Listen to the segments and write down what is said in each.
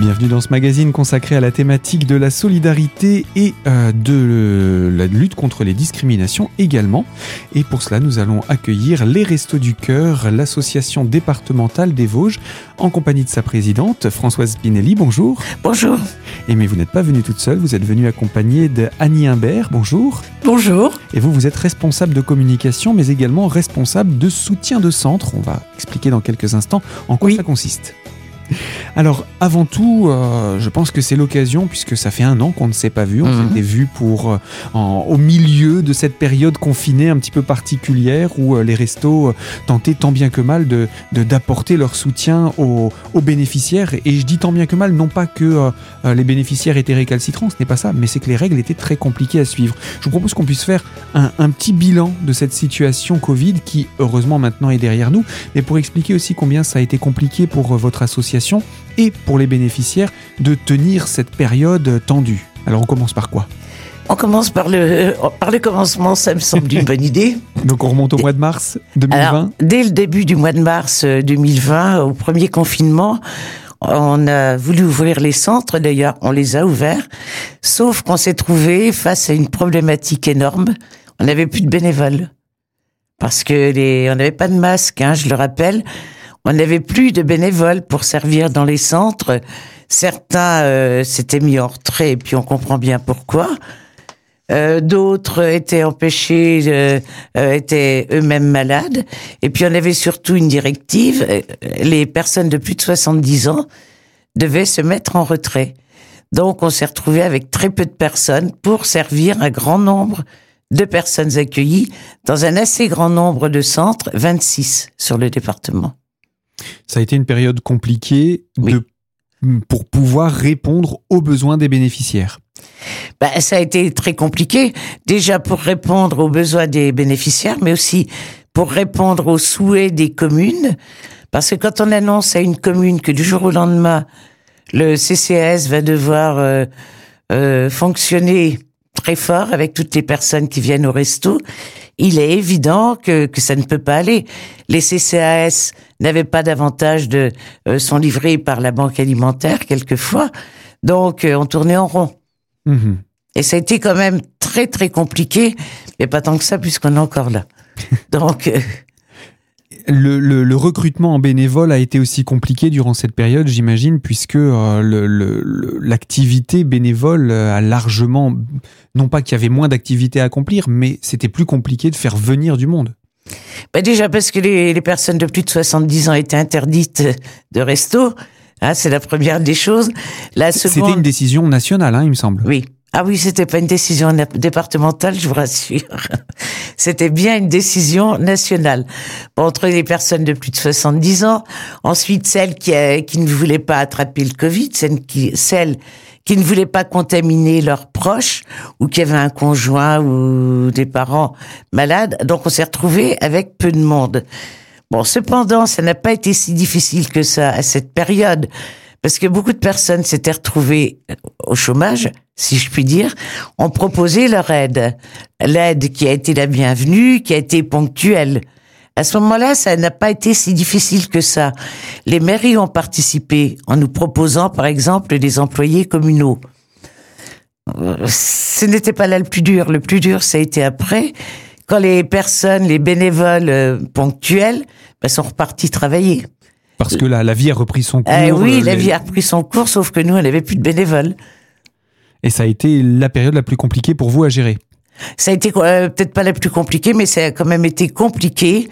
Bienvenue dans ce magazine consacré à la thématique de la solidarité et euh, de la lutte contre les discriminations également. Et pour cela, nous allons accueillir les Restos du Cœur, l'association départementale des Vosges, en compagnie de sa présidente, Françoise Spinelli. Bonjour. Bonjour. Et mais vous n'êtes pas venue toute seule, vous êtes venue accompagnée d'Annie Imbert. Bonjour. Bonjour. Et vous, vous êtes responsable de communication, mais également responsable de soutien de centre. On va expliquer dans quelques instants en quoi ça consiste. Alors, avant tout, euh, je pense que c'est l'occasion, puisque ça fait un an qu'on ne s'est pas vu. On Mhm. s'était vu pour, euh, en- au milieu de cette période confinée un petit peu particulière où euh, les restos tentaient tant bien que mal de d'apporter leur soutien aux, aux bénéficiaires. Et je dis tant bien que mal, non pas que les bénéficiaires étaient récalcitrants, ce n'est pas ça, mais c'est que les règles étaient très compliquées à suivre. Je vous propose qu'on puisse faire un, un petit bilan de cette situation Covid qui, heureusement, maintenant est derrière nous, mais pour expliquer aussi combien ça a été compliqué pour votre association et pour les bénéficiaires de tenir cette période euh, tendue. Alors on commence par quoi? On commence par le, par le commencement, ça me semble une bonne idée. Donc on remonte au mois de mars 2020. Alors, dès le début du mois de mars euh, 2020, au premier confinement, on a voulu ouvrir les centres, d'ailleurs on les a ouverts, sauf qu'on s'est trouvé face à une problématique énorme, on n'avait plus de bénévoles. Parce que les, on n'avait pas de masque, hein, je le rappelle, on n'avait plus de bénévoles pour servir dans les centres. Certains euh, s'étaient mis en retrait, et puis on comprend bien pourquoi. Euh, D'autres étaient empêchés, euh, euh, étaient eux-mêmes malades. Et puis on avait surtout une directive, euh, les personnes de plus de 70 ans devaient se mettre en retrait. Donc on s'est retrouvé avec très peu de personnes pour servir un grand nombre de personnes accueillies dans un assez grand nombre de centres, 26 sur le département. Ça a été une période compliquée Oui. de, pour pouvoir répondre aux besoins des bénéficiaires. Ben, ça a été très compliqué, déjà pour répondre aux besoins des bénéficiaires, mais aussi pour répondre aux souhaits des communes. Parce que quand on annonce à une commune que du jour au lendemain, le CCAS va devoir euh, euh, fonctionner très fort avec toutes les personnes qui viennent au resto, il est évident que, que ça ne peut pas aller. Les CCAS n'avaient pas davantage de euh, sont livrés par la banque alimentaire quelquefois, donc euh, on tournait en rond. Mhm. Et ça a été quand même très très compliqué, mais pas tant que ça puisqu'on est encore là. Donc, euh, Le, le- le recrutement en bénévole a été aussi compliqué durant cette période, j'imagine, puisque euh, le- le- le- l'activité bénévole euh, a largement, non pas qu'il y avait moins d'activités à accomplir, mais c'était plus compliqué de faire venir du monde. bah déjà parce que les, les personnes de plus de 70 ans étaient interdites de resto, hein, c'est la première des choses. La C'était une décision nationale, hein, il me semble. oui. Ah oui, c'était pas une décision départementale, je vous rassure. C'était bien une décision nationale. Bon, entre les personnes de plus de 70 ans, ensuite celles qui, euh, qui ne voulaient pas attraper le Covid, celles qui, celles qui ne voulaient pas contaminer leurs proches ou qui avaient un conjoint ou des parents malades. Donc on s'est retrouvé avec peu de monde. Bon, cependant, ça n'a pas été si difficile que ça à cette période, parce que beaucoup de personnes s'étaient retrouvées au chômage, si je puis dire, ont proposé leur aide. L'aide qui a été la bienvenue, qui a été ponctuelle. À ce moment-là, ça n'a pas été si difficile que ça. Les mairies ont participé en nous proposant, par exemple, des employés communaux. Euh, Ce n'était pas là le plus dur. Le plus dur, ça a été après, quand les personnes, les bénévoles euh, ponctuels, ben, sont repartis travailler. Parce que la, la vie a repris son cours. Eh oui, euh, la les- vie a repris son cours, sauf que nous, on n'avait plus de bénévoles. Et ça a été la période la plus compliquée pour vous à gérer. Ça a été euh, peut-être pas la plus compliquée, mais ça a quand même été compliqué.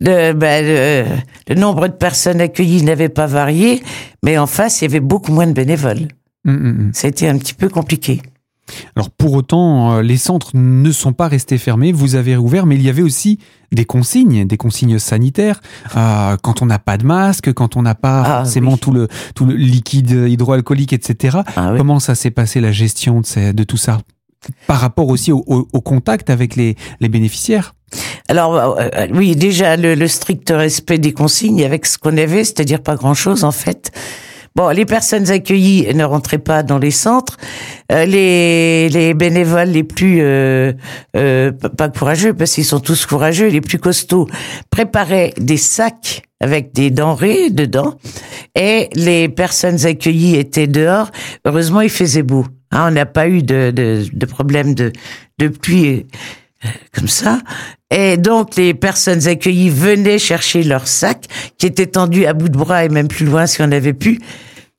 Le, ben, le, le nombre de personnes accueillies n'avait pas varié, mais en face, il y avait beaucoup moins de bénévoles. Hum. Ça a été un petit peu compliqué. Alors pour autant, euh, les centres ne sont pas restés fermés, vous avez rouvert, mais il y avait aussi des consignes, des consignes sanitaires. Euh, quand on n'a pas de masque, quand on n'a pas Ah, forcément oui. tout, le, tout le liquide hydroalcoolique, etc. Ah oui. Comment ça s'est passé la gestion de, ces- de tout ça Par rapport aussi au, au- au contact avec les, les bénéficiaires? Alors euh, euh, oui, déjà le, le strict respect des consignes avec ce qu'on avait, c'est-à-dire pas grand-chose en fait. Bon, les personnes accueillies ne rentraient pas dans les centres. Euh, les, les bénévoles les plus euh, euh, pas courageux, parce qu'ils sont tous courageux, les plus costauds, préparaient des sacs avec des denrées dedans, et les personnes accueillies étaient dehors. Heureusement, il faisait beau. Hein, on n'a pas eu de, de, de problème de, de pluie comme ça. Et donc, les personnes accueillies venaient chercher leurs sacs, qui étaient tendus à bout de bras et même plus loin si on avait pu,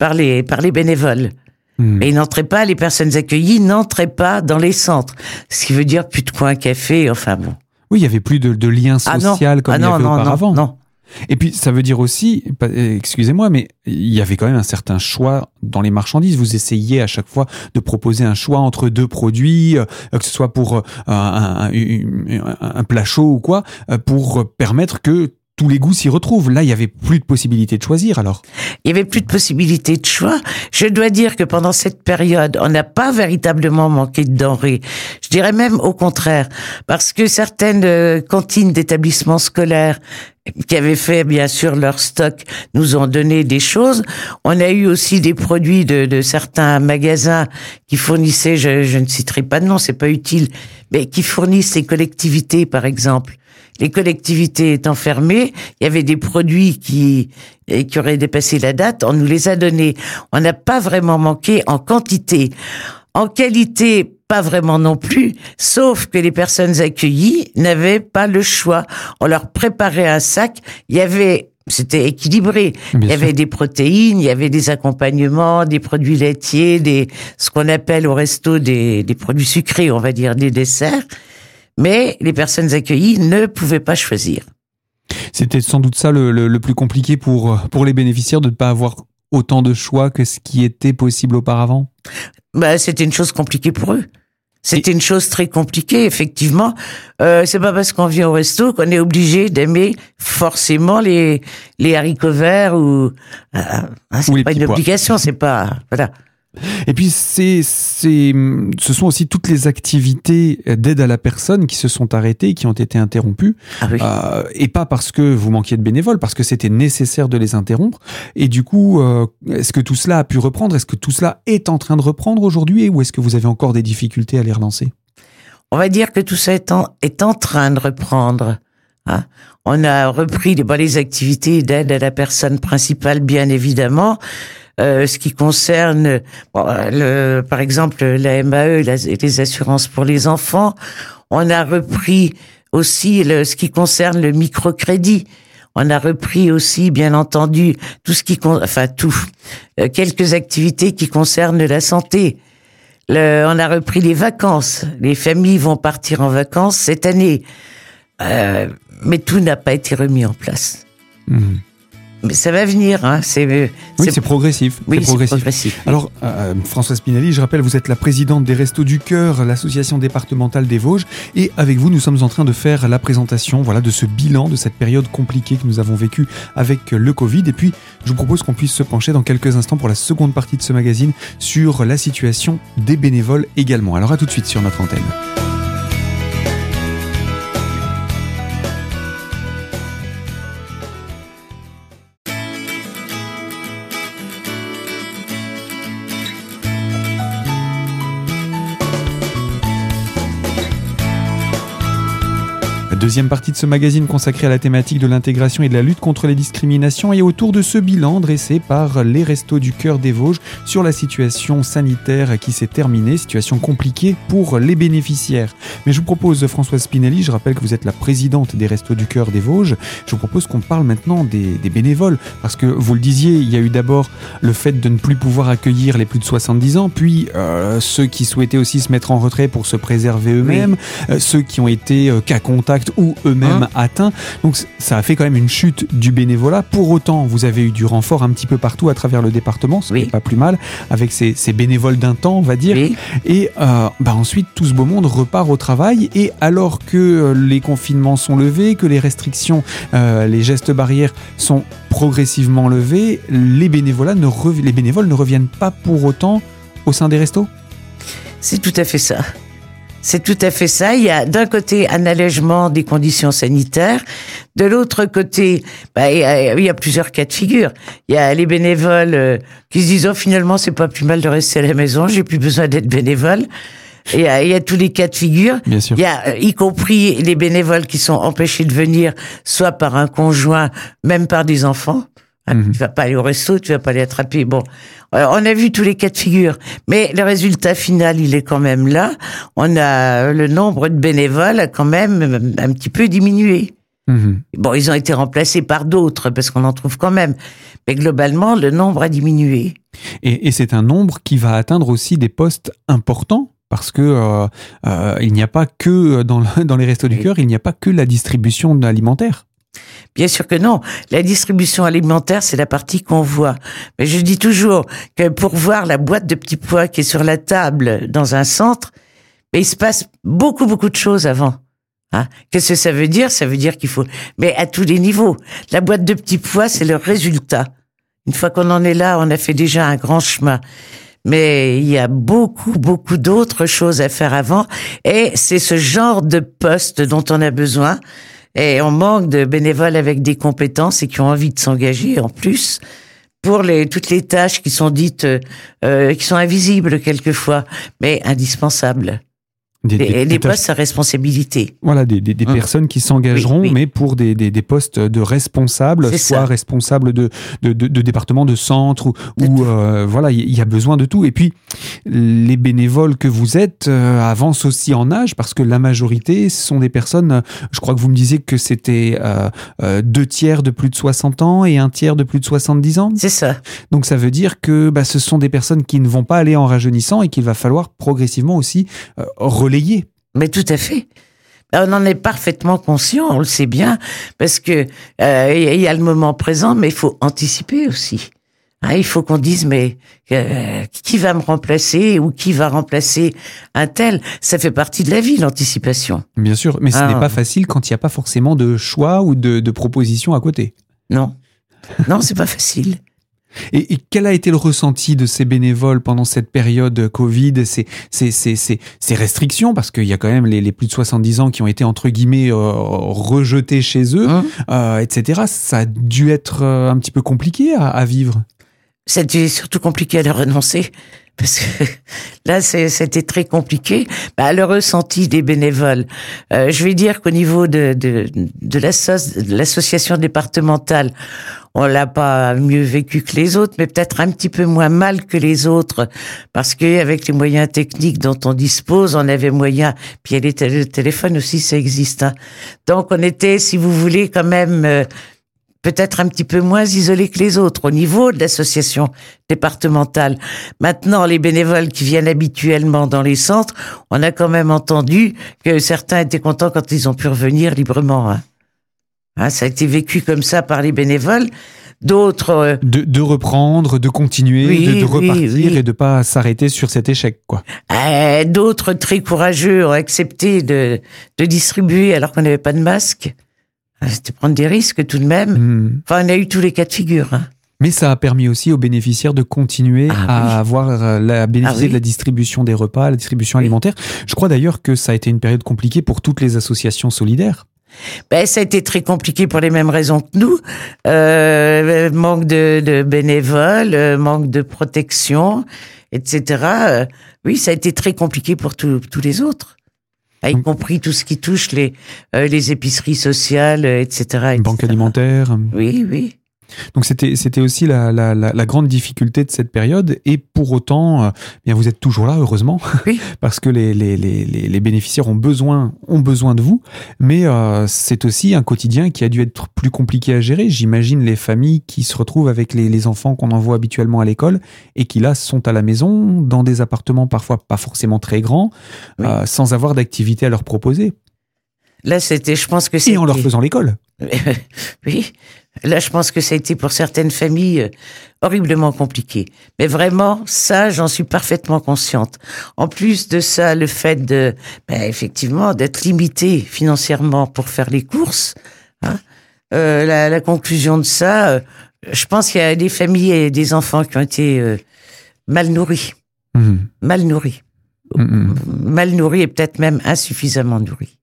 par les, par les bénévoles. Mais ils n'entraient pas, les personnes accueillies n'entraient pas dans les centres. Ce qui veut dire plus de coin café, enfin bon. Oui, il y avait plus de, de lien Ah social comme ah il y non, avait non, auparavant. non, non. Et puis, ça veut dire aussi, excusez-moi, mais il y avait quand même un certain choix dans les marchandises. Vous essayez à chaque fois de proposer un choix entre deux produits, euh, que ce soit pour euh, un, un- un- un plat chaud ou quoi, euh, pour permettre que tous les goûts s'y retrouvent. Là, il y avait plus de possibilité de choisir, alors. Il y avait plus de possibilités de choix. Je dois dire que pendant cette période, on n'a pas véritablement manqué de denrées. Je dirais même au contraire, parce que certaines euh, cantines d'établissements scolaires qui avaient fait bien sûr leur stock nous ont donné des choses. On a eu aussi des produits de, de certains magasins qui fournissaient, je, je ne citerai pas de nom, c'est pas utile, mais qui fournissent les collectivités par exemple. Les collectivités étant fermées, il y avait des produits qui et qui auraient dépassé la date, on nous les a donnés. On n'a pas vraiment manqué en quantité. En qualité, pas vraiment non plus, sauf que les personnes accueillies n'avaient pas le choix. On leur préparait un sac, il y avait c'était équilibré. Bien il y sûr. avait des protéines, il y avait des accompagnements, des produits laitiers, des ce qu'on appelle au resto des, des produits sucrés, on va dire des desserts. Mais les personnes accueillies ne pouvaient pas choisir. C'était sans doute ça le, le- le plus compliqué pour, pour les bénéficiaires de ne pas avoir autant de choix que ce qui était possible auparavant? Bah, c'était une chose compliquée pour eux. C'était une chose très compliquée, effectivement. Euh, c'est pas parce qu'on vient au resto qu'on est obligé d'aimer forcément les les haricots verts ou euh, hein, c'est pas une obligation, c'est pas voilà. Et puis, c'est, c'est, ce sont aussi toutes les activités d'aide à la personne qui se sont arrêtées, qui ont été interrompues. Ah oui. Euh, et pas parce que vous manquiez de bénévoles, parce que c'était nécessaire de les interrompre. Et du coup, euh, est-ce que tout cela a pu reprendre? Est-ce que tout cela est en train de reprendre aujourd'hui? Ou est-ce que vous avez encore des difficultés à les relancer? On va dire que tout ça est en, est en train de reprendre. hein. On a repris les, bon, les activités d'aide à la personne principale, bien évidemment. Euh, ce qui concerne, bon, le, par exemple, la MAE, la- les assurances pour les enfants. On a repris aussi le, ce qui concerne le microcrédit. On a repris aussi, bien entendu, tout ce qui, enfin tout, euh, quelques activités qui concernent la santé. Le- on a repris les vacances. Les familles vont partir en vacances cette année. Euh, mais tout n'a pas été remis en place. Mhm. Mais ça va venir, hein. C'est, euh, Oui, c'est progressif. oui, c'est c'est progressif. progressif. Alors, euh, Françoise Spinelli, je rappelle, vous êtes la présidente des Restos du Cœur, l'association départementale des Vosges, et avec vous, nous sommes en train de faire la présentation, voilà, de ce bilan de cette période compliquée que nous avons vécue avec le Covid. Et puis, je vous propose qu'on puisse se pencher dans quelques instants pour la seconde partie de ce magazine sur la situation des bénévoles également. Alors, à tout de suite sur notre antenne. Deuxième partie de ce magazine consacrée à la thématique de l'intégration et de la lutte contre les discriminations et autour de ce bilan dressé par les Restos du Cœur des Vosges sur la situation sanitaire qui s'est terminée, situation compliquée pour les bénéficiaires. Mais je vous propose, Françoise Spinelli, je rappelle que vous êtes la présidente des Restos du Cœur des Vosges, je vous propose qu'on parle maintenant des, des bénévoles, parce que vous le disiez, il y a eu d'abord le fait de ne plus pouvoir accueillir les plus de 70 ans, puis euh, ceux qui souhaitaient aussi se mettre en retrait pour se préserver eux-mêmes, euh, ceux qui ont été euh, cas contact ou eux-mêmes Hein atteints. Donc ça a fait quand même une chute du bénévolat. Pour autant, vous avez eu du renfort un petit peu partout à travers le département, ce qui n'est pas plus mal, avec ces, ces bénévoles d'un temps, on va dire. Oui. Et euh, bah ensuite, tout ce beau monde repart au travail. Et alors que euh, les confinements sont levés, que les restrictions, euh, les gestes barrières sont progressivement levés, les, bénévolats ne les bénévoles ne reviennent pas pour autant au sein des restos? C'est tout à fait ça. C'est tout à fait ça. Il y a d'un côté un allègement des conditions sanitaires, de l'autre côté, bah, il, y a, il, y a, plusieurs cas de figure. Il y a les bénévoles euh, qui se disent oh, finalement c'est pas plus mal de rester à la maison, j'ai plus besoin d'être bénévole. Il y, a, il y a tous les cas de figure. Bien sûr. Il y a euh, y compris les bénévoles qui sont empêchés de venir, soit par un conjoint, même par des enfants. Mmh. Tu vas pas aller au resto, tu vas pas aller attraper. Bon, Alors, on a vu tous les cas de figure, mais le résultat final, il est quand même là. On a le nombre de bénévoles a quand même un petit peu diminué. Mmh. Bon, ils ont été remplacés par d'autres parce qu'on en trouve quand même, mais globalement, le nombre a diminué. Et, et c'est un nombre qui va atteindre aussi des postes importants parce que euh, euh, il n'y a pas que dans, dans les restos du cœur, il n'y a pas que la distribution alimentaire. Bien sûr que non. La distribution alimentaire, c'est la partie qu'on voit. Mais je dis toujours que pour voir la boîte de petits pois qui est sur la table dans un centre, mais il se passe beaucoup, beaucoup de choses avant. Hein? Qu'est-ce que ça veut dire? Ça veut dire qu'il faut... Mais à tous les niveaux. La boîte de petits pois, c'est le résultat. Une fois qu'on en est là, on a fait déjà un grand chemin. Mais il y a beaucoup, beaucoup d'autres choses à faire avant. Et c'est ce genre de poste dont on a besoin. Et on manque de bénévoles avec des compétences et qui ont envie de s'engager en plus pour les, toutes les tâches qui sont dites, euh, qui sont invisibles quelquefois, mais indispensables. Des, des, des postes à responsabilité. Voilà, des, des mmh. personnes qui s'engageront, oui, oui. mais pour des, postes de responsables, soit ça. responsables de, de, de, de, département, de centre, ou, ou euh, voilà, il y a besoin de tout. Et puis, les bénévoles que vous êtes euh, avancent aussi en âge, parce que la majorité, ce sont des personnes, je crois que vous me disiez que c'était euh, euh deux tiers de plus de 60 ans et un tiers de plus de 70 ans. C'est ça. Donc ça veut dire que bah, ce sont des personnes qui ne vont pas aller en rajeunissant et qu'il va falloir progressivement aussi euh, relayé. Mais tout à fait. On en est parfaitement conscient, on le sait bien, parce que euh, il y a le moment présent, mais il faut anticiper aussi. Hein, il faut qu'on dise mais euh, qui va me remplacer ou qui va remplacer un tel? Ça fait partie de la vie l'anticipation. Bien sûr, mais ce ah. n'est pas facile quand il n'y a pas forcément de choix ou de, de propositions à côté. Non, non, c'est pas facile. Et, et, quel a été le ressenti de ces bénévoles pendant cette période Covid, ces, ces, ces, ces restrictions, parce qu'il y a quand même les, les, plus de 70 ans qui ont été entre guillemets euh, rejetés chez eux, mmh. euh, etc. Ça a dû être euh, un petit peu compliqué à, à vivre. C'était surtout compliqué à leur renoncer parce que là c'était très compliqué. Bah, le ressenti des bénévoles, euh, je vais dire qu'au niveau de de, de l'association départementale, on l'a pas mieux vécu que les autres, mais peut-être un petit peu moins mal que les autres, parce que avec les moyens techniques dont on dispose, on avait moyen. Puis il y a les téléphones aussi, ça existe. Hein. Donc on était, si vous voulez, quand même. Euh, peut-être un petit peu moins isolés que les autres au niveau de l'association départementale. Maintenant, les bénévoles qui viennent habituellement dans les centres, on a quand même entendu que certains étaient contents quand ils ont pu revenir librement. Hein. Hein, ça a été vécu comme ça par les bénévoles. D'autres euh... de, de, reprendre, de continuer, oui, de, de, repartir oui, oui. et de pas s'arrêter sur cet échec, quoi. Euh, D'autres très courageux ont accepté de, de distribuer alors qu'on n'avait pas de masque. C'était prendre des risques tout de même. Mmh. Enfin, on a eu tous les cas de figure. Hein. Mais ça a permis aussi aux bénéficiaires de continuer ah, à oui. avoir la bénéficier ah, oui. de la distribution des repas, la distribution oui. alimentaire. Je crois d'ailleurs que ça a été une période compliquée pour toutes les associations solidaires. Ben, ça a été très compliqué pour les mêmes raisons que nous. Euh, manque de, de bénévoles, euh, manque de protection, etc. Euh, oui, ça a été très compliqué pour tous les autres y compris tout ce qui touche les, euh, les épiceries sociales, etc., etc. Banque alimentaire. Oui, oui. Donc c'était c'était aussi la, la, la, la, grande difficulté de cette période et pour autant euh, bien vous êtes toujours là heureusement oui. parce que les, les, les, les bénéficiaires ont besoin ont besoin de vous mais euh, c'est aussi un quotidien qui a dû être plus compliqué à gérer j'imagine les familles qui se retrouvent avec les, les enfants qu'on envoie habituellement à l'école et qui là sont à la maison dans des appartements parfois pas forcément très grands oui. euh, sans avoir d'activité à leur proposer Là, c'était, je pense que c'est. Et en leur faisant l'école. oui. Là, je pense que ça a été pour certaines familles euh, horriblement compliqué. Mais vraiment, ça, j'en suis parfaitement consciente. En plus de ça, le fait de, ben, effectivement, d'être limité financièrement pour faire les courses, hein, euh, la, la, conclusion de ça, euh, je pense qu'il y a des familles et des enfants qui ont été euh, mal nourris. Mmh. Mal nourris. Mm, mm. mal nourris et peut-être même insuffisamment nourris.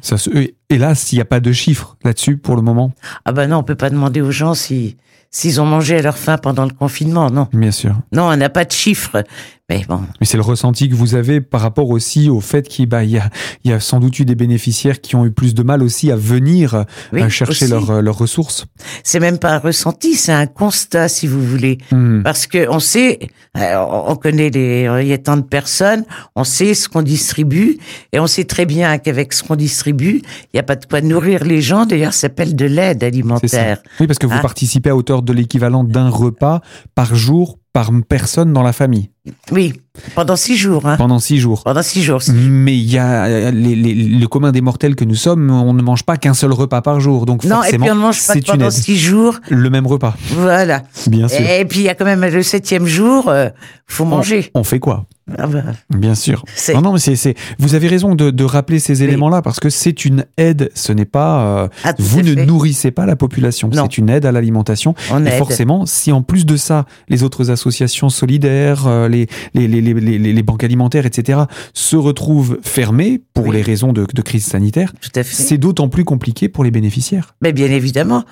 Ça se- Hélas, il n'y a pas de chiffres là-dessus pour le moment. Ah ben non, on peut pas demander aux gens si s'ils ont mangé à leur faim pendant le confinement. Non, Bien sûr. non, on n'a pas de chiffres. Mais bon, Mais c'est le ressenti que vous avez par rapport aussi au fait qu'il bah, y, a, y a sans doute eu des bénéficiaires qui ont eu plus de mal aussi à venir oui, euh, chercher leurs euh, leurs ressources. C'est même pas un ressenti, c'est un constat, si vous voulez. Mm. Parce que on sait, euh, on connaît les, il y a tant de personnes, on sait ce qu'on distribue, et on sait très bien qu'avec ce qu'on distribue, il n'y a pas de quoi nourrir les gens. D'ailleurs, ça s'appelle de l'aide alimentaire. Oui, parce que vous Ah. participez à hauteur de l'équivalent d'un repas par jour par personne dans la famille Oui, pendant six jours. Hein. pendant six jours. Pendant six jours. Mais il y a euh, les, les- le commun des mortels que nous sommes, on ne mange pas qu'un seul repas par jour, donc Non, et forcément puis on ne mange pas pendant six jours. Le même repas, Voilà. bien sûr. Et puis il y a quand même le septième jour, euh, faut manger. On fait quoi? Ah bah, Bien sûr. Non, non, mais c'est, vous avez raison de, de rappeler ces éléments-là parce que c'est une aide. Ce n'est pas, euh, ah, vous ne fait. nourrissez pas la population. C'est une aide à l'alimentation. On Et aide. forcément, si en plus de ça, les autres associations solidaires, euh, les, les, les, les, banques alimentaires, etc., se retrouvent fermées pour Oui. les raisons de, de crise sanitaire, c'est d'autant plus compliqué pour les bénéficiaires. Mais bien évidemment.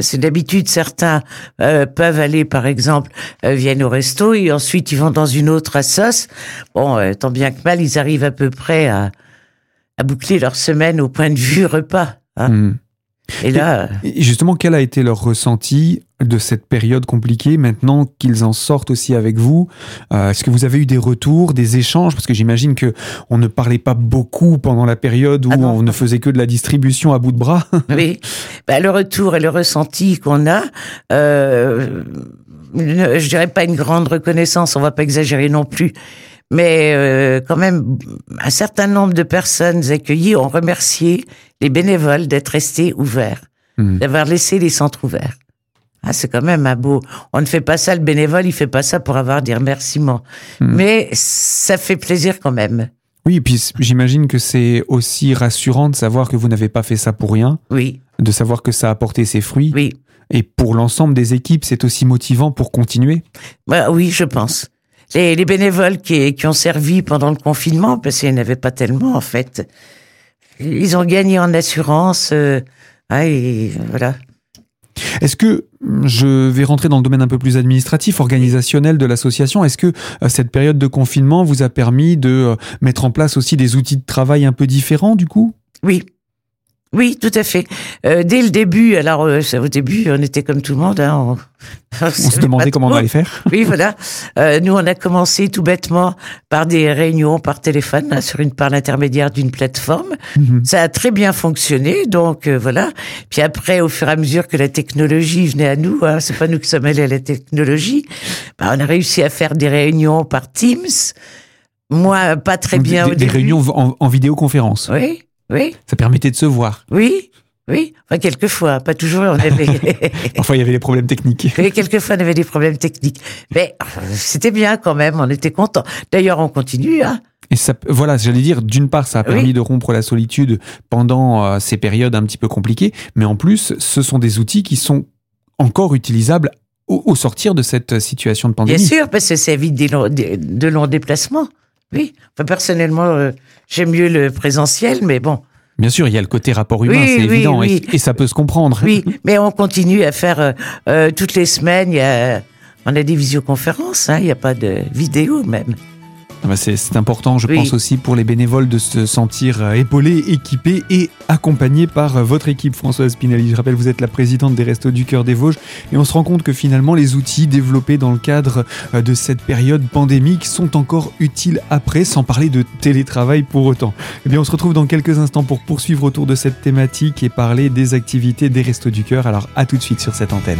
Parce que d'habitude, certains euh, peuvent aller, par exemple, euh, viennent au resto et ensuite ils vont dans une autre assoce. Bon, euh, tant bien que mal, ils arrivent à peu près à, à boucler leur semaine au point de vue repas. hein. Hmm. Et là, Et justement, quel a été leur ressenti de cette période compliquée maintenant qu'ils en sortent aussi avec vous Euh, Est-ce que vous avez eu des retours, des échanges? Parce que j'imagine que on ne parlait pas beaucoup pendant la période où Ah on ne faisait que de la distribution à bout de bras. oui, bah, le retour et le ressenti qu'on a, euh, je dirais pas une grande reconnaissance, on va pas exagérer non plus, mais euh, quand même un certain nombre de personnes accueillies ont remercié les bénévoles d'être restés ouverts, Hmm. d'avoir laissé les centres ouverts. Ah, c'est quand même un beau. On ne fait pas ça, le bénévole, il fait pas ça pour avoir des remerciements. Hmm. Mais ça fait plaisir quand même. Oui, et puis j'imagine que c'est aussi rassurant de savoir que vous n'avez pas fait ça pour rien, Oui, de savoir que ça a porté ses fruits. oui. Et pour l'ensemble des équipes, c'est aussi motivant pour continuer. Bah, oui, je pense. Les, les bénévoles qui, qui ont servi pendant le confinement, parce qu'il n'y en avait pas tellement en fait, ils ont gagné en assurance. euh, ah, et voilà. Est-ce que je vais rentrer dans le domaine un peu plus administratif, organisationnel de l'association Est-ce que euh, cette période de confinement vous a permis de euh, mettre en place aussi des outils de travail un peu différents du coup? Oui. Oui, tout à fait. Euh, dès le début, alors euh, au début, on était comme tout le monde. Hein, on, On se demandait comment on allait faire. Oui, voilà. Euh, nous, on a commencé tout bêtement par des réunions par téléphone, hein, sur une par l'intermédiaire d'une plateforme. Mhm. Ça a très bien fonctionné, donc euh, voilà. Puis après, au fur et à mesure que la technologie venait à nous, hein, c'est pas nous qui sommes allés à la technologie, bah, on a réussi à faire des réunions par Teams. Moi, pas très Donc, bien des, au des début. réunions en, en vidéoconférence. Oui, oui, Ça permettait de se voir. oui, oui. Enfin, quelquefois, pas toujours. On avait. Parfois, il y avait des problèmes techniques. Oui, quelquefois, on avait des problèmes techniques. Mais euh, c'était bien quand même, on était contents. D'ailleurs, on continue. Hein. Et ça, voilà, j'allais dire, d'une part, ça a permis Oui. de rompre la solitude pendant euh, ces périodes un petit peu compliquées, mais en plus, ce sont des outils qui sont encore utilisables au, au sortir de cette situation de Bien pandémie. sûr, parce que ça évite des longs- des- de longs déplacements. Oui. Enfin, personnellement, euh, j'aime mieux le présentiel, mais bon. Bien sûr, il y a le côté rapport humain, Oui, c'est oui, évident, oui. Et, et ça peut se comprendre. Oui, mais on continue à faire euh, euh, toutes les semaines. Y a, on a des visioconférences. hein, Il n'y a pas de vidéo même. Ah bah, C'est important, je Oui. pense aussi pour les bénévoles de se sentir euh, épaulés, équipés et accompagnés par euh, votre équipe, Françoise Spinelli. Je rappelle, vous êtes la présidente des Restos du Cœur des Vosges et on se rend compte que finalement les outils développés dans le cadre euh, de cette période pandémique sont encore utiles après, sans parler de télétravail pour autant. Eh bien, on se retrouve dans quelques instants pour poursuivre autour de cette thématique et parler des activités des Restos du Cœur. Alors, à tout de suite sur cette antenne.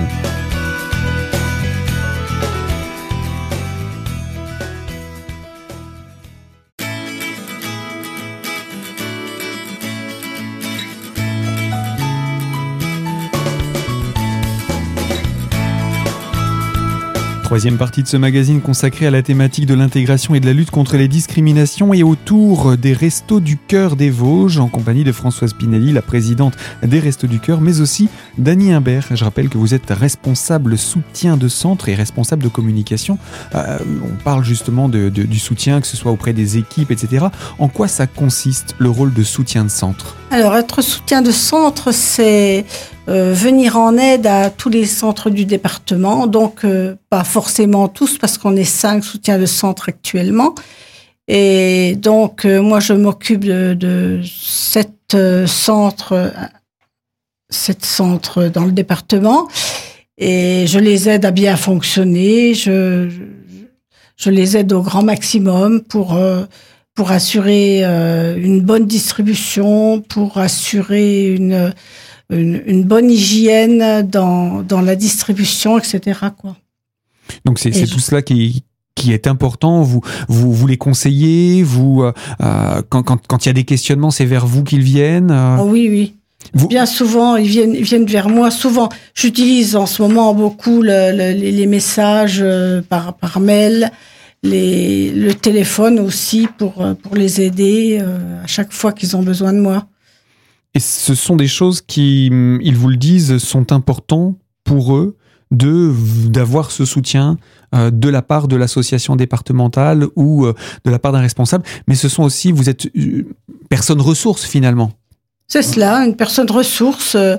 Troisième partie de ce magazine consacré à la thématique de l'intégration et de la lutte contre les discriminations et autour des Restos du Cœur des Vosges, en compagnie de Françoise Pinelli, la présidente des Restos du Cœur, mais aussi d'Annie Imbert. Je rappelle que vous êtes responsable soutien de centre et responsable de communication. Euh, on parle justement du soutien, que ce soit auprès des équipes, etc. En quoi ça consiste le rôle de soutien de centre? Alors, être soutien de centre, c'est euh, venir en aide à tous les centres du département, donc euh, pas forcément tous parce qu'on est cinq soutiens de centre actuellement. Et donc euh, moi je m'occupe de, de sept centres, sept centres dans le département et je les aide à bien fonctionner. Je, je les aide au grand maximum pour pour assurer une bonne distribution, pour assurer une une, bonne hygiène dans, dans, la distribution, etc. Quoi. Donc c'est tout cela qui, qui est important. Vous, vous, vous les conseillez. Vous, euh, euh, quand, quand, quand, il y a des questionnements, c'est vers vous qu'ils viennent. Euh oh oui, oui. Bien souvent, ils viennent, ils viennent vers moi. Souvent, j'utilise en ce moment beaucoup le, les messages par, par mail, les, le téléphone aussi pour, pour les aider à chaque fois qu'ils ont besoin de moi. Et ce sont des choses qui, ils vous le disent, sont importants pour eux de d'avoir ce soutien euh, de la part de l'association départementale ou euh, de la part d'un responsable. Mais ce sont aussi, vous êtes euh, personne ressource finalement. C'est cela, une personne ressource. Euh,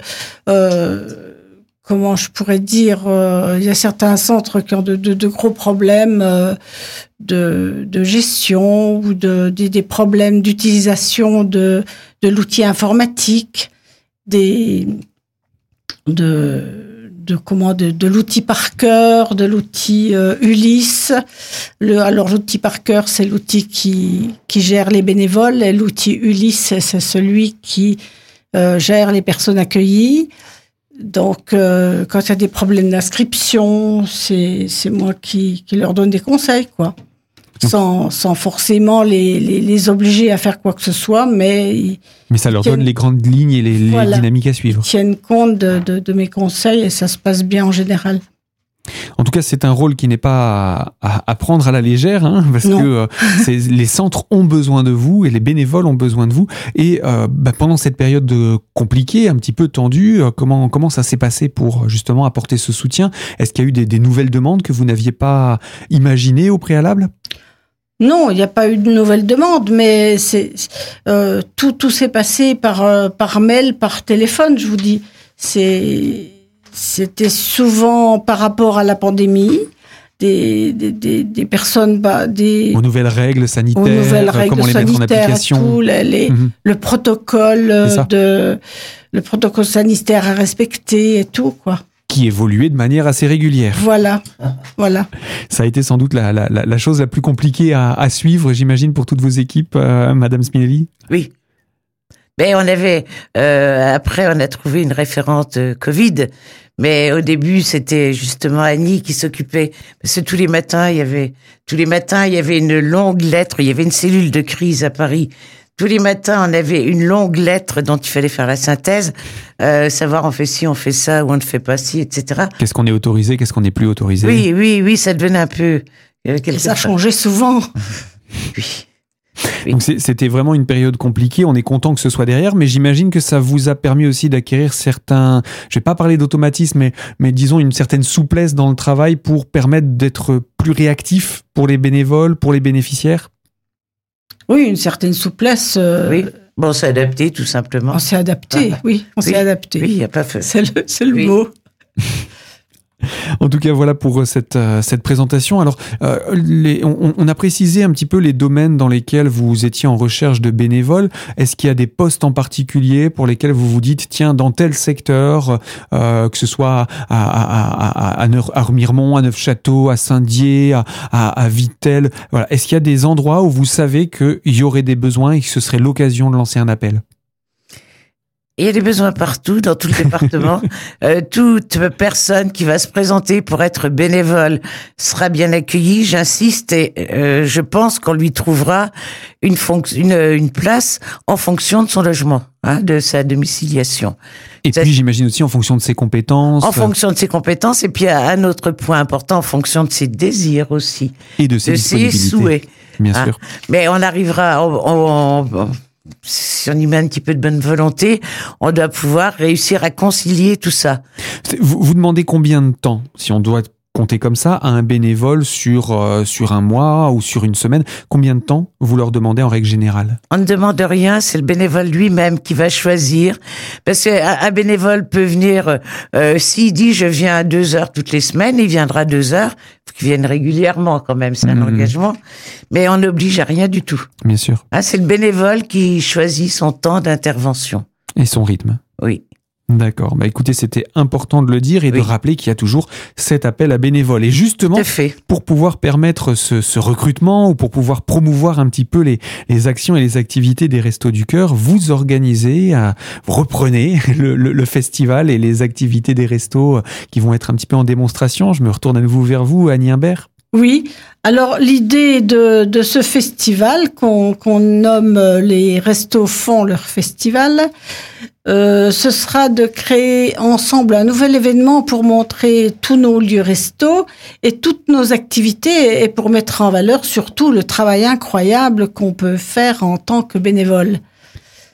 comment je pourrais dire, euh, il y a certains centres qui ont de, gros problèmes euh, de, gestion ou de, des problèmes d'utilisation de, l'outil informatique, de, comment de, l'outil par cœur, de l'outil euh, Ulysse. Alors l'outil par cœur, c'est l'outil qui, qui gère les bénévoles et l'outil Ulysse, c'est celui qui gère les personnes accueillies. Donc, euh, quand il y a des problèmes d'inscription, c'est moi qui, qui, leur donne des conseils, quoi. Sans, sans forcément les, les, les, obliger à faire quoi que ce soit, mais... Mais ça leur donne les grandes lignes et les, les dynamiques à suivre. Ils tiennent compte de, de, de mes conseils et ça se passe bien en général. En tout cas, c'est un rôle qui n'est pas à, prendre à la légère, hein, parce que euh, les centres ont besoin de vous et les bénévoles ont besoin de vous. Et euh, bah, pendant cette période de compliquée, un petit peu tendue, euh, comment comment ça s'est passé pour justement apporter ce soutien? Est-ce qu'il y a eu des, nouvelles demandes que vous n'aviez pas imaginées au préalable? Non, il n'y a pas eu de nouvelles demandes, mais c'est tout tout s'est passé par par mail, par téléphone. Je vous dis, c'est c'était souvent par rapport à la pandémie. Des, des, des, personnes, bah, des aux nouvelles règles sanitaires, aux nouvelles règles comment les mettre en application, tout, les, mhm. le protocole de le protocole sanitaire à respecter et tout quoi qui évoluait de manière assez régulière. Voilà, voilà. Ça a été sans doute la, la, la chose la plus compliquée à, à suivre, j'imagine, pour toutes vos équipes, euh, Madame Spinelli? Oui, mais on avait, euh, après, on a trouvé une référente Covid. Mais au début, c'était justement Annie qui s'occupait. Parce que tous les matins, il y avait, tous les matins, il y avait une longue lettre. Il y avait une cellule de crise à Paris. Tous les matins, on avait une longue lettre dont il fallait faire la synthèse, euh, savoir on fait ci, on fait ça, ou on ne fait pas ci, etc. Qu'est-ce qu'on est autorisé, qu'est-ce qu'on n'est plus autorisé? Oui, oui, oui, ça devenait un peu. Et ça changeait souvent. oui. Donc c'était vraiment une période compliquée. On est content que ce soit derrière, mais j'imagine que ça vous a permis aussi d'acquérir certains, je vais pas parler d'automatisme, mais, mais disons une certaine souplesse dans le travail pour permettre d'être plus réactif pour les bénévoles, pour les bénéficiaires? Oui, une certaine souplesse. Euh, oui. Bon, on s'est adapté tout simplement. On s'est adapté, ah. oui, on s'est adapté. Oui, il n'y a pas fait. C'est le, le mot. En tout cas, voilà pour euh, cette, euh, cette présentation. Alors, euh, les, on, on, a précisé un petit peu les domaines dans lesquels vous étiez en recherche de bénévoles. Est-ce qu'il y a des postes en particulier pour lesquels vous vous dites, tiens, dans tel secteur, euh, que ce soit à, à, à, à, à à Neufchâteau, à Saint-Dié, à, à, à Vitel, voilà. Est-ce qu'il y a des endroits où vous savez qu'il y aurait des besoins et que ce serait l'occasion de lancer un appel? Il y a des besoins partout, dans tout le département. Euh, toute personne qui va se présenter pour être bénévole sera bien accueillie, j'insiste, et euh, je pense qu'on lui trouvera une, une, une place en fonction de son logement, hein, de sa domiciliation. Et puis j'imagine aussi en fonction de ses compétences. En fonction de ses compétences, et puis un autre point important, en fonction de ses désirs aussi. Et de ses, de ses souhaits. Bien hein. sûr. Mais on arrivera... on, si on y met un petit peu de bonne volonté, on doit pouvoir réussir à concilier tout ça. Vous, vous demandez combien de temps, si on doit compter comme ça, à un bénévole sur, euh, sur un mois ou sur une semaine Combien de temps vous leur demandez en règle générale? On ne demande rien, c'est le bénévole lui-même qui va choisir. Parce qu'un bénévole peut venir, euh, s'il dit je viens à deux heures toutes les semaines, il viendra deux heures. Faut qu'il vienne régulièrement quand même, c'est un mmh. engagement. Mais on n'oblige à rien du tout. Bien sûr. Ah, c'est le bénévole qui choisit son temps d'intervention. Et son rythme. Oui. D'accord. Bah écoutez, c'était important de le dire et de rappeler qu'il y a toujours cet appel à bénévoles. Et justement, pour pouvoir permettre ce, recrutement ou pour pouvoir promouvoir un petit peu les, les actions et les activités des Restos du Cœur, vous organisez, euh, vous reprenez le, le, festival et les activités des restos euh, qui vont être un petit peu en démonstration. Je me retourne à nouveau vers vous, Annie Imbert. Oui, alors l'idée de, de, ce festival qu'on nomme euh, les Restos font leur festival, euh, ce sera de créer ensemble un nouvel événement pour montrer tous nos lieux restos et toutes nos activités et pour mettre en valeur surtout le travail incroyable qu'on peut faire en tant que bénévole.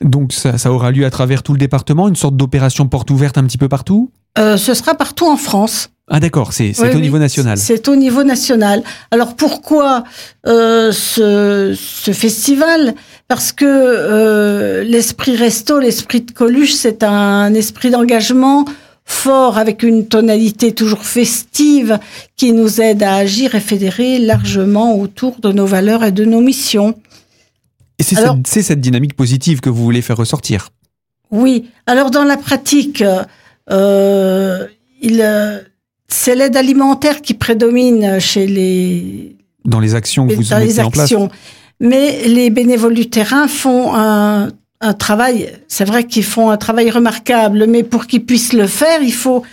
Donc ça, ça, aura lieu à travers tout le département, une sorte d'opération porte ouverte un petit peu partout? Euh, Ce sera partout en France. Ah d'accord, c'est au niveau national. C'est au niveau national. Alors pourquoi euh, ce, ce, festival? Parce que euh, l'esprit resto, l'esprit de Coluche, c'est un esprit d'engagement fort avec une tonalité toujours festive qui nous aide à agir et fédérer largement autour de nos valeurs et de nos missions. Et c'est cette, cette, dynamique positive que vous voulez faire ressortir? Oui. Alors dans la pratique, euh, il c'est l'aide alimentaire qui prédomine chez les dans les actions que vous dans mettez en place. Mais les bénévoles du terrain font un, un travail, c'est vrai qu'ils font un travail remarquable, mais pour qu'ils puissent le faire, il faut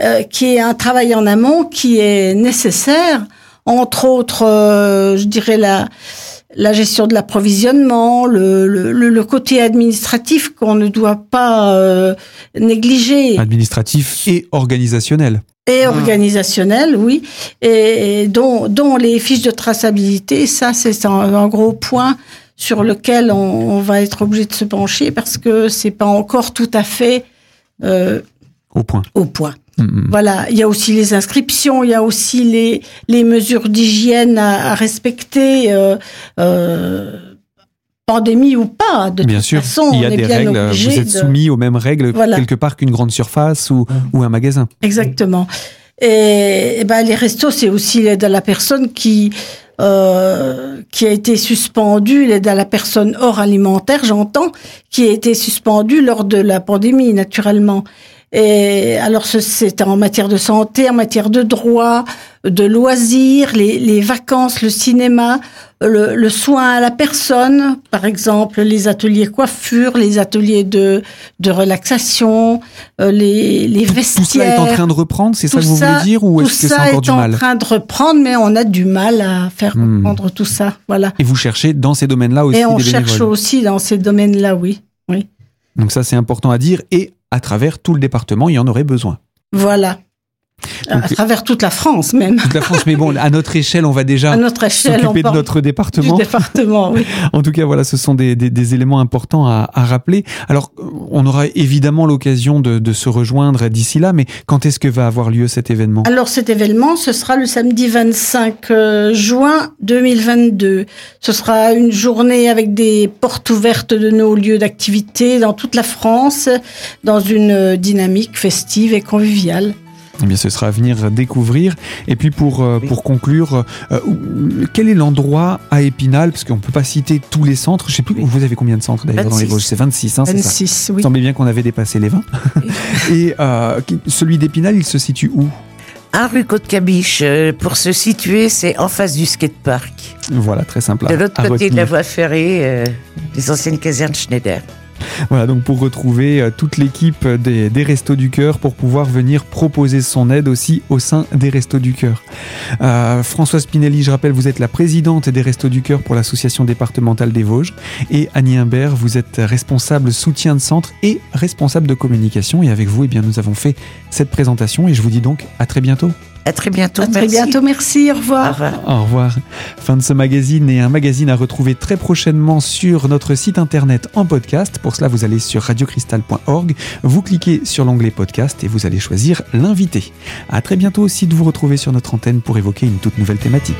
euh, qu'il y ait un travail en amont qui est nécessaire, entre autres, euh, je dirais la la gestion de l'approvisionnement, le, le, le, côté administratif qu'on ne doit pas euh, négliger. Administratif et organisationnel. Et organisationnel, oui, et, dont, dont, les fiches de traçabilité, ça c'est un, gros point sur lequel on, va être obligé de se pencher parce que c'est pas encore tout à fait euh, au point. Au point. Mm-hmm. Voilà, il y a aussi les inscriptions, il y a aussi les, les mesures d'hygiène à, à, respecter. Euh, euh, pandémie ou pas, de bien toute sûr, façon, il y a des règles. Vous êtes soumis aux mêmes règles quelque part qu'une grande surface ou, ou, un magasin. Exactement. Et, et ben les restos, c'est aussi l'aide à la personne qui euh, qui a été suspendue, l'aide à la personne hors alimentaire, j'entends, qui a été suspendue lors de la pandémie, naturellement. Et alors c'est en matière de santé, en matière de droit, de loisirs, les, les vacances, le cinéma, le, le, soin à la personne, par exemple les ateliers coiffure, les ateliers de, de relaxation, euh, les, les vestiaires. Tout ça est en train de reprendre, c'est ça que vous voulez dire ou est-ce que c'est encore du mal Tout ça est en train de reprendre, mais on a du mal à faire hmm. reprendre tout ça. Voilà. Et vous cherchez dans ces domaines-là aussi Et on cherche aussi dans ces domaines-là, oui. oui. Donc ça c'est important à dire et à travers tout le département, il y en aurait besoin. Voilà à travers toute la France même. Toute la France, mais bon, à notre échelle, on va déjà s'occuper de notre département. département, oui. en tout cas, voilà, ce sont des, des, des éléments importants à, à, rappeler. Alors, on aura évidemment l'occasion de, de, se rejoindre d'ici là, mais quand est-ce que va avoir lieu cet événement? Alors, cet événement, ce sera le samedi 25 euh, juin 2022. Ce sera une journée avec des portes ouvertes de nos lieux d'activité dans toute la France, dans une dynamique festive et conviviale. Eh bien, ce sera à venir découvrir. Et puis, pour, euh, pour conclure, euh, quel est l'endroit à Épinal Parce qu'on ne peut pas citer tous les centres. Je ne sais plus, vous avez combien de centres d'ailleurs dans les Vosges? C'est 26, hein, 26, ça? Oui. Il semblait bien qu'on avait dépassé les 20. Et euh, celui d'Épinal, il se situe où? Un rue Côte-Cabiche. Pour se situer, c'est en face du skatepark. Voilà, très simple. De l'autre côté de la voie ferrée, les anciennes casernes Schneider. Voilà, donc pour retrouver euh, toute l'équipe des, Restos du Cœur pour pouvoir venir proposer son aide aussi au sein des Restos du Cœur. Euh, Françoise Spinelli, je rappelle, vous êtes la présidente des Restos du Cœur pour l'association départementale des Vosges. Et Annie Imbert, vous êtes responsable soutien de centre et responsable de communication. Et avec vous, eh nous avons fait cette présentation et je vous dis donc à très bientôt. À très bientôt. À très merci. bientôt, merci, au revoir. Au revoir. Fin de ce magazine et un magazine à retrouver très prochainement sur notre site internet en podcast. Pour cela, vous allez sur radiocristal.org, vous cliquez sur l'onglet podcast et vous allez choisir l'invité. À très bientôt aussi de vous retrouver sur notre antenne pour évoquer une toute nouvelle thématique.